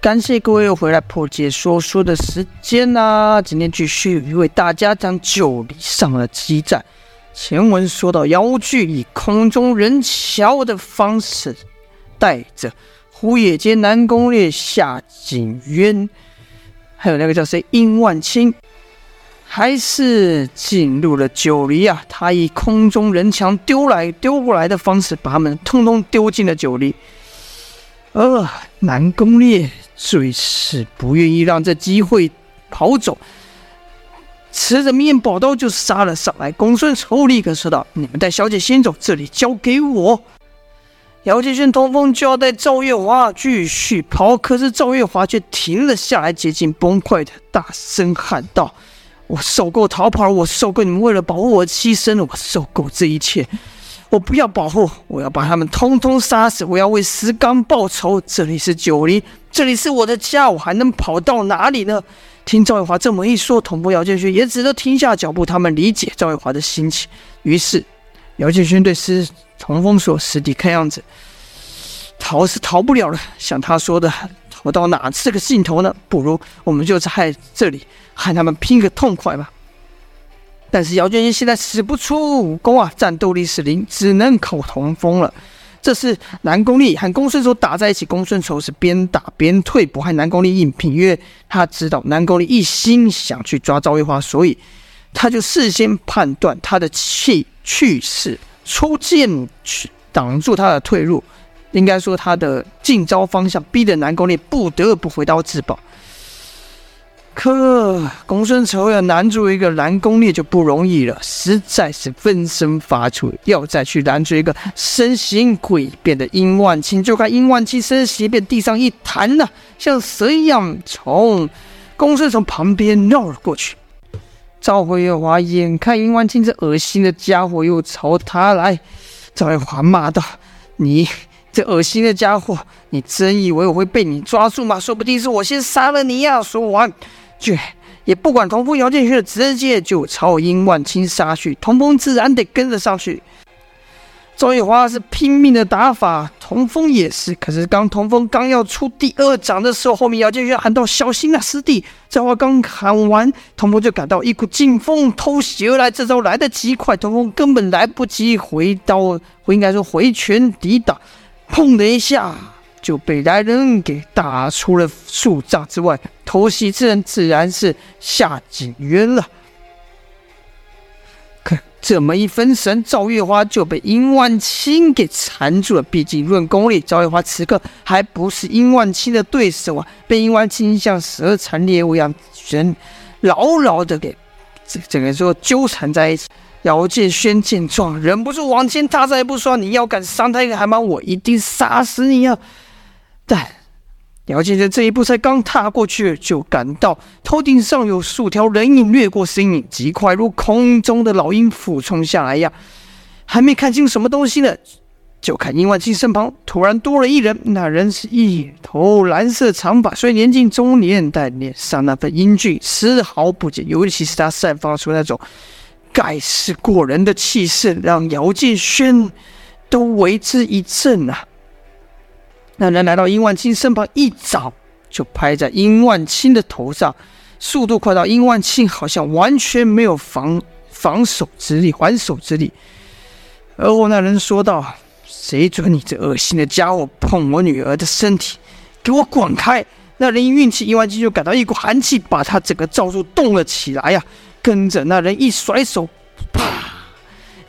感谢各位又回来破解说书的时间啊！今天继续为大家讲九黎上的激战。前文说到，姚惧以空中人桥的方式，带着胡野阶、南宫烈、夏景渊，还有那个叫谁殷万清，还是进入了九黎啊！他以空中人墙丢来丢过来的方式，把他们通通丢进了九黎。呃，南宫烈最是不愿意让这机会跑走，持着面包刀就杀了上来。公孙丑立刻说道：“你们带小姐先走，这里交给我。”姚建轩、通风就要带赵月华继续跑，可是赵月华却停了下来，接近崩溃的大声喊道：“我受够逃跑，我受够你们为了保护我牺牲了，我受够这一切。”我不要保护，我要把他们通通杀死！我要为石刚报仇！这里是九黎，这里是我的家，我还能跑到哪里呢？听赵玉华这么一说，童风、姚建勋也只得停下脚步。他们理解赵玉华的心情，于是姚建勋对师童风说：“师弟，看样子逃是逃不了了。像他说的，逃到哪是个尽头呢？不如我们就在这里和他们拼个痛快吧。”但是姚建勋现在使不出武功啊，战斗力是零，只能靠童风了。这是南宫烈和公孙丑打在一起，公孙丑是边打边退，不和南宫烈硬拼，因为他知道南宫烈一心想去抓赵玉华，所以他就事先判断他的气去势，出剑去挡住他的退路，应该说他的进招方向，逼得南宫烈不得不回刀自保。可公孙丑要拦住一个南宫烈就不容易了，实在是分身乏术。要再去拦住一个身形诡变的殷万青，就看殷万青身形变，地上一弹呐、像蛇一样从公孙从旁边绕了过去。赵月华眼看殷万青这恶心的家伙又朝他来，赵月华骂道：“你这恶心的家伙，你真以为我会被你抓住吗？说不定是我先杀了你呀！”说完。却也不管童风、姚建勋，直接就朝殷万青杀去。童风自然得跟着上去。赵月华是拼命的打法，童风也是。可是刚童风刚要出第二掌的时候，后面姚建勋喊道：“小心啊，师弟！”这话刚喊完，童风就感到一股劲风偷袭而来。这招来得极快，童风根本来不及回刀，我应该说回拳抵挡，砰的一下。就被来人给打出了数丈之外，偷袭之人自然是夏景渊了。可这么一分神，赵月华就被殷万清给缠住了。毕竟论功力，赵月华此刻还不是殷万清的对手啊！被殷万清像蛇缠猎物一样，人牢牢的给这整个说纠缠在一起。姚建轩见状，忍不住往前踏，再不说，你要敢伤他一个汗毛，我一定杀死你啊！但姚建轩这一步才刚踏过去，就感到头顶上有数条人影掠过，身影极快，如空中的老鹰俯冲下来呀！还没看清什么东西呢，就看殷万青身旁突然多了一人，那人是一头蓝色长发，虽年近中年，但脸上那份英俊丝毫不减，尤其是他散发出那种盖世过人的气势，让姚建轩都为之一震啊！那人来到殷万青身旁，一掌就拍在殷万青的头上，速度快到殷万青好像完全没有防防守之力、还手之力。而后那人说道：“谁准你这恶心的家伙碰我女儿的身体？给我滚开！”那人一运气，殷万清就感到一股寒气把他整个罩住，动了起来呀。跟着那人一甩手，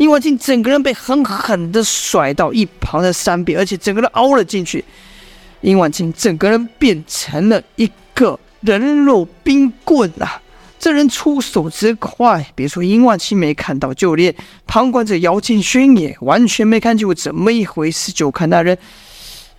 殷万青整个人被狠狠的甩到一旁的山边，而且整个人凹了进去。殷万青整个人变成了一个人肉冰棍啊！这人出手之快，别说殷万青没看到，就连旁观者姚建勋也完全没看清楚怎么一回事。就看那人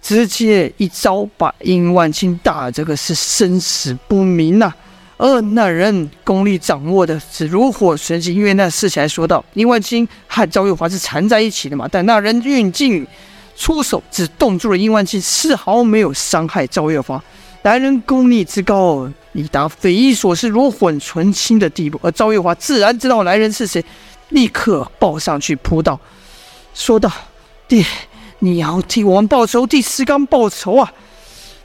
直接一招把殷万青打这个是生死不明呐、啊！而那人功力掌握的是如火纯青，因为那事起来说道：殷万青和赵月华是缠在一起的嘛，但那人运劲出手，只冻住了殷万青，丝毫没有伤害赵月华。来人功力之高，已达匪夷所思、炉火纯青的地步。而赵月华自然知道来人是谁，立刻抱上去扑倒，说道：“爹，你要替我们报仇，替石刚报仇啊！”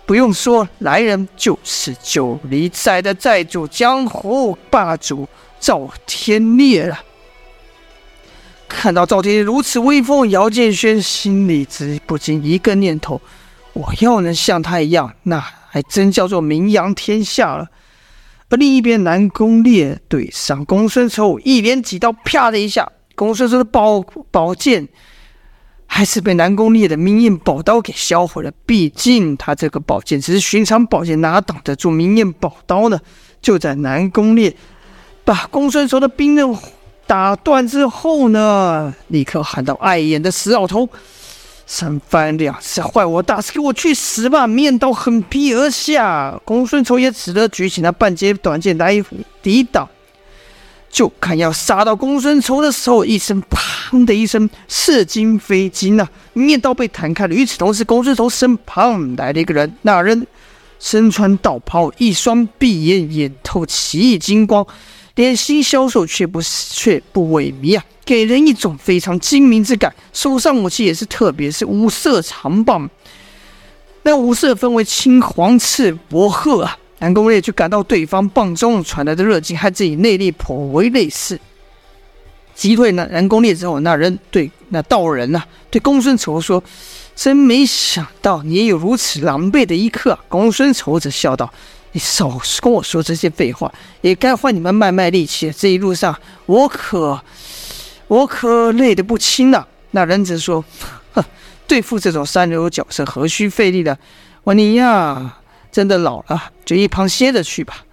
不用说，来人就是九黎寨的寨主、江湖霸主赵天烈了。看到赵天烈如此威风，姚建轩心里只不禁一个念头：我要能像他一样，那还真叫做名扬天下了。而另一边，南宫烈对上公孙丑，一连几刀，啪的一下，公孙丑的宝宝剑。还是被南宫烈的明艳宝刀给销毁了。毕竟他这个宝剑只是寻常宝剑，哪挡得住明艳宝刀呢？就在南宫烈把公孙仇的兵刃打断之后呢，立刻喊道：“碍眼的死老头，三番两次坏我大事，给我去死吧！”面刀横劈而下，公孙仇也只得举起那半截短剑来抵挡。就看要杀到公孙仇的时候，一声啪“砰”的一声，是金非金啊！面刀被弹开了。与此同时，公孙仇身旁来了一个人，那人身穿道袍，一双碧眼，眼透奇异金光，脸型消瘦却不却不萎靡啊，给人一种非常精明之感。手上武器也是特别，是五色长棒，那五色分为青、黄、赤、薄、褐啊。南宫烈就感到对方棒中传来的热劲和自己内力颇为类似，击退那南宫烈之后，那人对那道人呐、对公孙仇说：“真没想到你也有如此狼狈的一刻、啊。”公孙仇则笑道：“你少跟我说这些废话，也该换你们卖卖力气。这一路上我可我可累得不轻了。”那人则说：“哼，对付这种三流角色何须费力呢？我你呀。”真的老了，就一旁歇着去吧。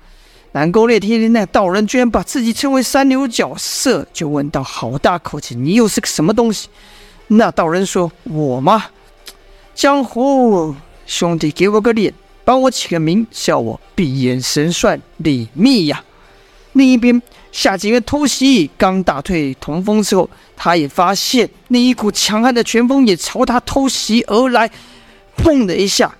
南宫烈听见那道人居然把自己称为三流角色，就问道：“好大口气，你又是个什么东西？”那道人说：“我吗？江湖兄弟，给我个脸，帮我起个名，叫我闭眼神帅李密呀。”另一边，夏景渊偷袭刚打退童风之后，他也发现那一股强悍的拳风也朝他偷袭而来，砰的一下。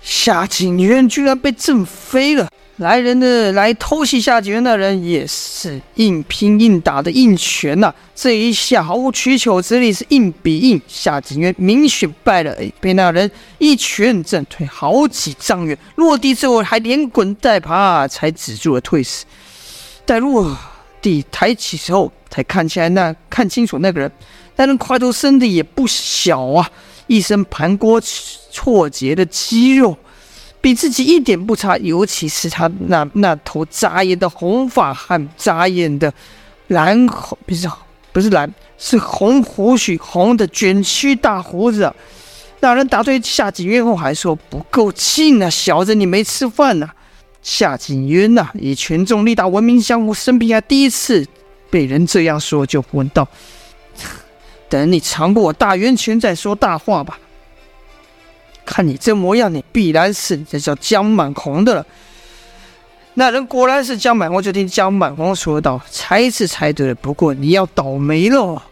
夏景渊居然被震飞了！来人的来偷袭夏景渊的人也是硬拼硬打的硬拳呐、这一下毫无取巧之力，是硬比硬。夏景渊明显败了，被那人一拳震退好几丈远，落地之后还连滚带爬才止住了退势。待落地抬起时候，才看起来那看清楚那个人，那人块头身的也不小啊。一身盘锅错节的肌肉，比自己一点不差。尤其是他那那头扎眼的红发和扎眼的蓝红，不是不是蓝，是红胡须，红的卷曲大胡子。那人打退夏景渊后还说不够劲啊，小子你没吃饭呐、夏景渊呐，以权重力大闻名江湖，生平还第一次被人这样说，就问道。等你尝过我大圆拳再说大话吧。看你这模样，你必然是这叫江满红的了。那人果然是江满红，就听江满红说道：“猜是猜对了，不过你要倒霉了。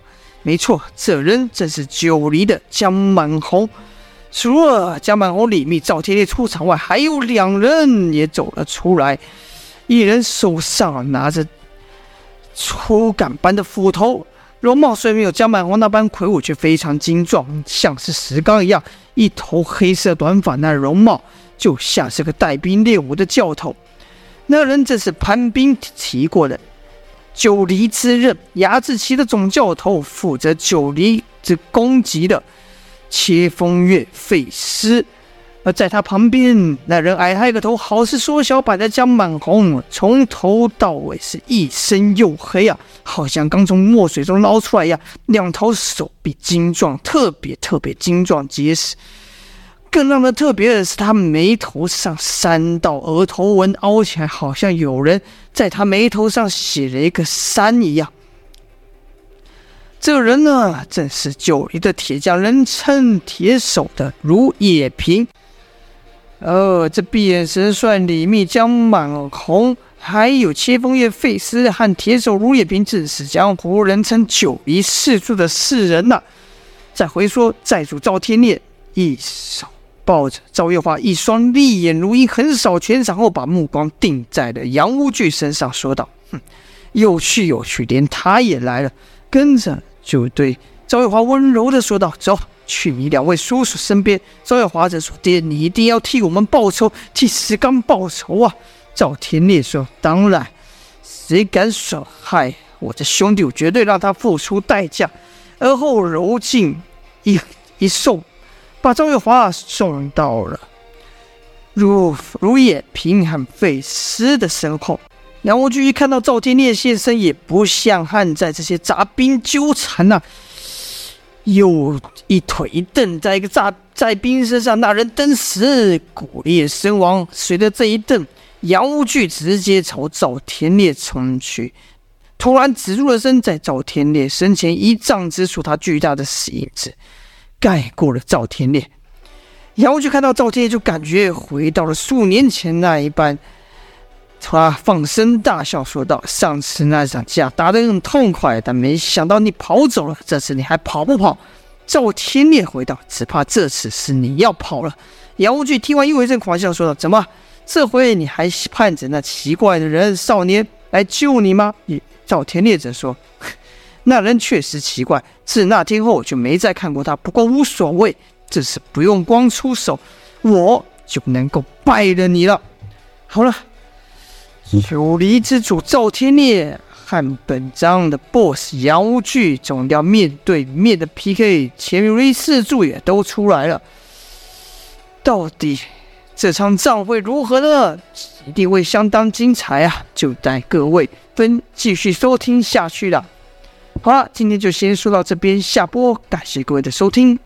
没错，这人正是九黎的江满红。除了江满红、李密、赵天烈出场外，还有两人也走了出来。一人手上拿着粗杆般的斧头。”容貌虽没有江满红那般魁梧，却非常精壮，像是石刚一样。一头黑色短发，那容貌就像是个带兵练武的教头。那人正是潘斌提过的九黎之刃，睚眥旗的总教头，负责九黎之攻击的切风月费师。而在他旁边，那人矮他一个头，好似缩小版的江满红，从头到尾是一身黝黑啊，好像刚从墨水中捞出来一样。两条手臂精壮，特别特别精壮结实。更让他特别的是，他眉头上三道额头纹凹起来，好像有人在他眉头上写了一个山一样。这个人呢，正是九黎的铁匠，人称铁手的卢野平。哦，这闭眼神算李密、江满红，还有切风月费师和铁手卢也平，正是江湖人称九黎四柱的四人呐、再回说寨主赵天烈，一手抱着赵月华，一双利眼如鹰，横扫全场后，把目光定在了杨无惧身上，说道：“哼，有趣有趣，连他也来了。”跟着就对赵月华温柔地说道：“走，去你两位叔叔身边。赵月华则说：“爹，你一定要替我们报仇，替石刚报仇啊！”赵天烈说：“当然，谁敢损害我的兄弟，我绝对让他付出代价。”而后柔劲一一送，把赵月华送到了如如也平和费师的身后。杨无惧一看到赵天烈现身，也不像汉在这些杂兵纠缠呐、啊，又一腿一蹬，在一个炸在兵身上，那人登时骨裂身亡。随着这一蹬，杨无惧直接朝赵天烈冲去，突然止住了身，在赵天烈身前一丈之处，他巨大的死影子盖过了赵天烈。杨无惧看到赵天烈，就感觉回到了数年前那一般。他放声大笑，说道：“上次那场架打得很痛快，但没想到你跑走了。这次你还跑不跑？”赵天烈回道：“只怕这次是你要跑了。”杨无惧听完又一阵狂笑，说道：“怎么？这回你还盼着那奇怪的人少年来救你吗？”赵天烈则说：“那人确实奇怪，自那天后就没再看过他。不过无所谓，这次不用光出手，我就能够败了你了。”好了。九黎之主赵天烈和本章的 BOSS 杨无惧总要面对面的 PK，前面四柱也都出来了。到底这场仗会如何呢？一定会相当精彩啊！就待各位分继续收听下去了。好了，今天就先说到这边，下播，感谢各位的收听。